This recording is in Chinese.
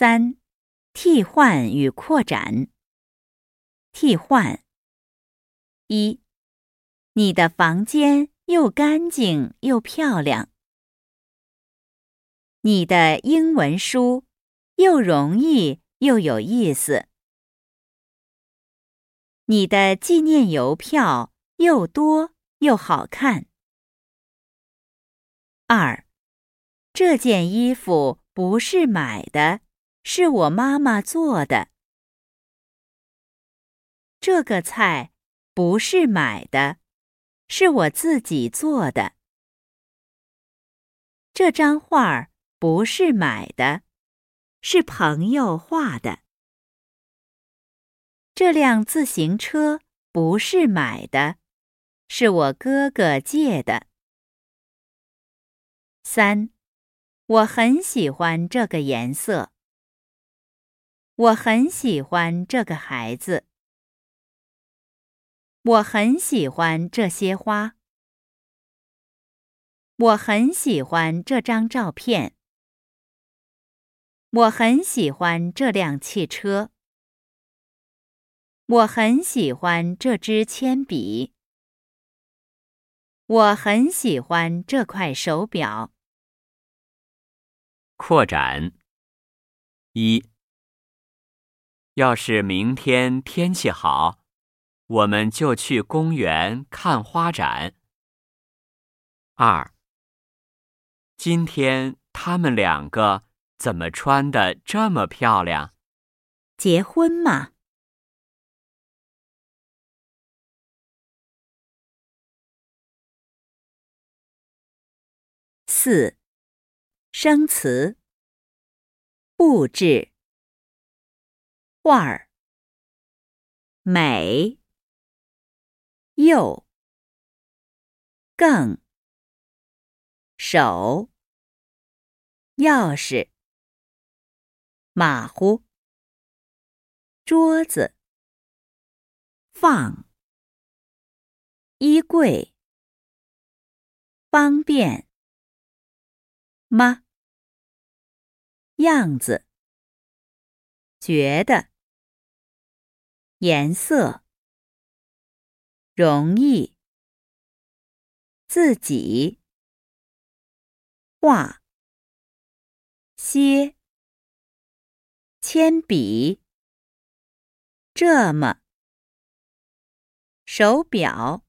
三、替换与扩展。替换：一、你的房间又干净又漂亮。你的英文书又容易又有意思。你的纪念邮票又多又好看。二，这件衣服不是买的，是我妈妈做的。这个菜不是买的，是我自己做的。这张画。不是买的，是朋友画的。这辆自行车不是买的，是我哥哥借的。三，我很喜欢这个颜色。我很喜欢这个孩子。我很喜欢这些花。我很喜欢这张照片。我很喜欢这辆汽车。我很喜欢这支铅笔。我很喜欢这块手表。扩展一，要是明天天气好，我们就去公园看花展。二，今天他们两个。怎么穿的这么漂亮？结婚嘛。四，生词。布置。画儿。美。又。更。手。钥匙。马虎，桌子，放，衣柜，方便，吗？样子，觉得，颜色，容易，自己，画，些。铅笔，这么，手表。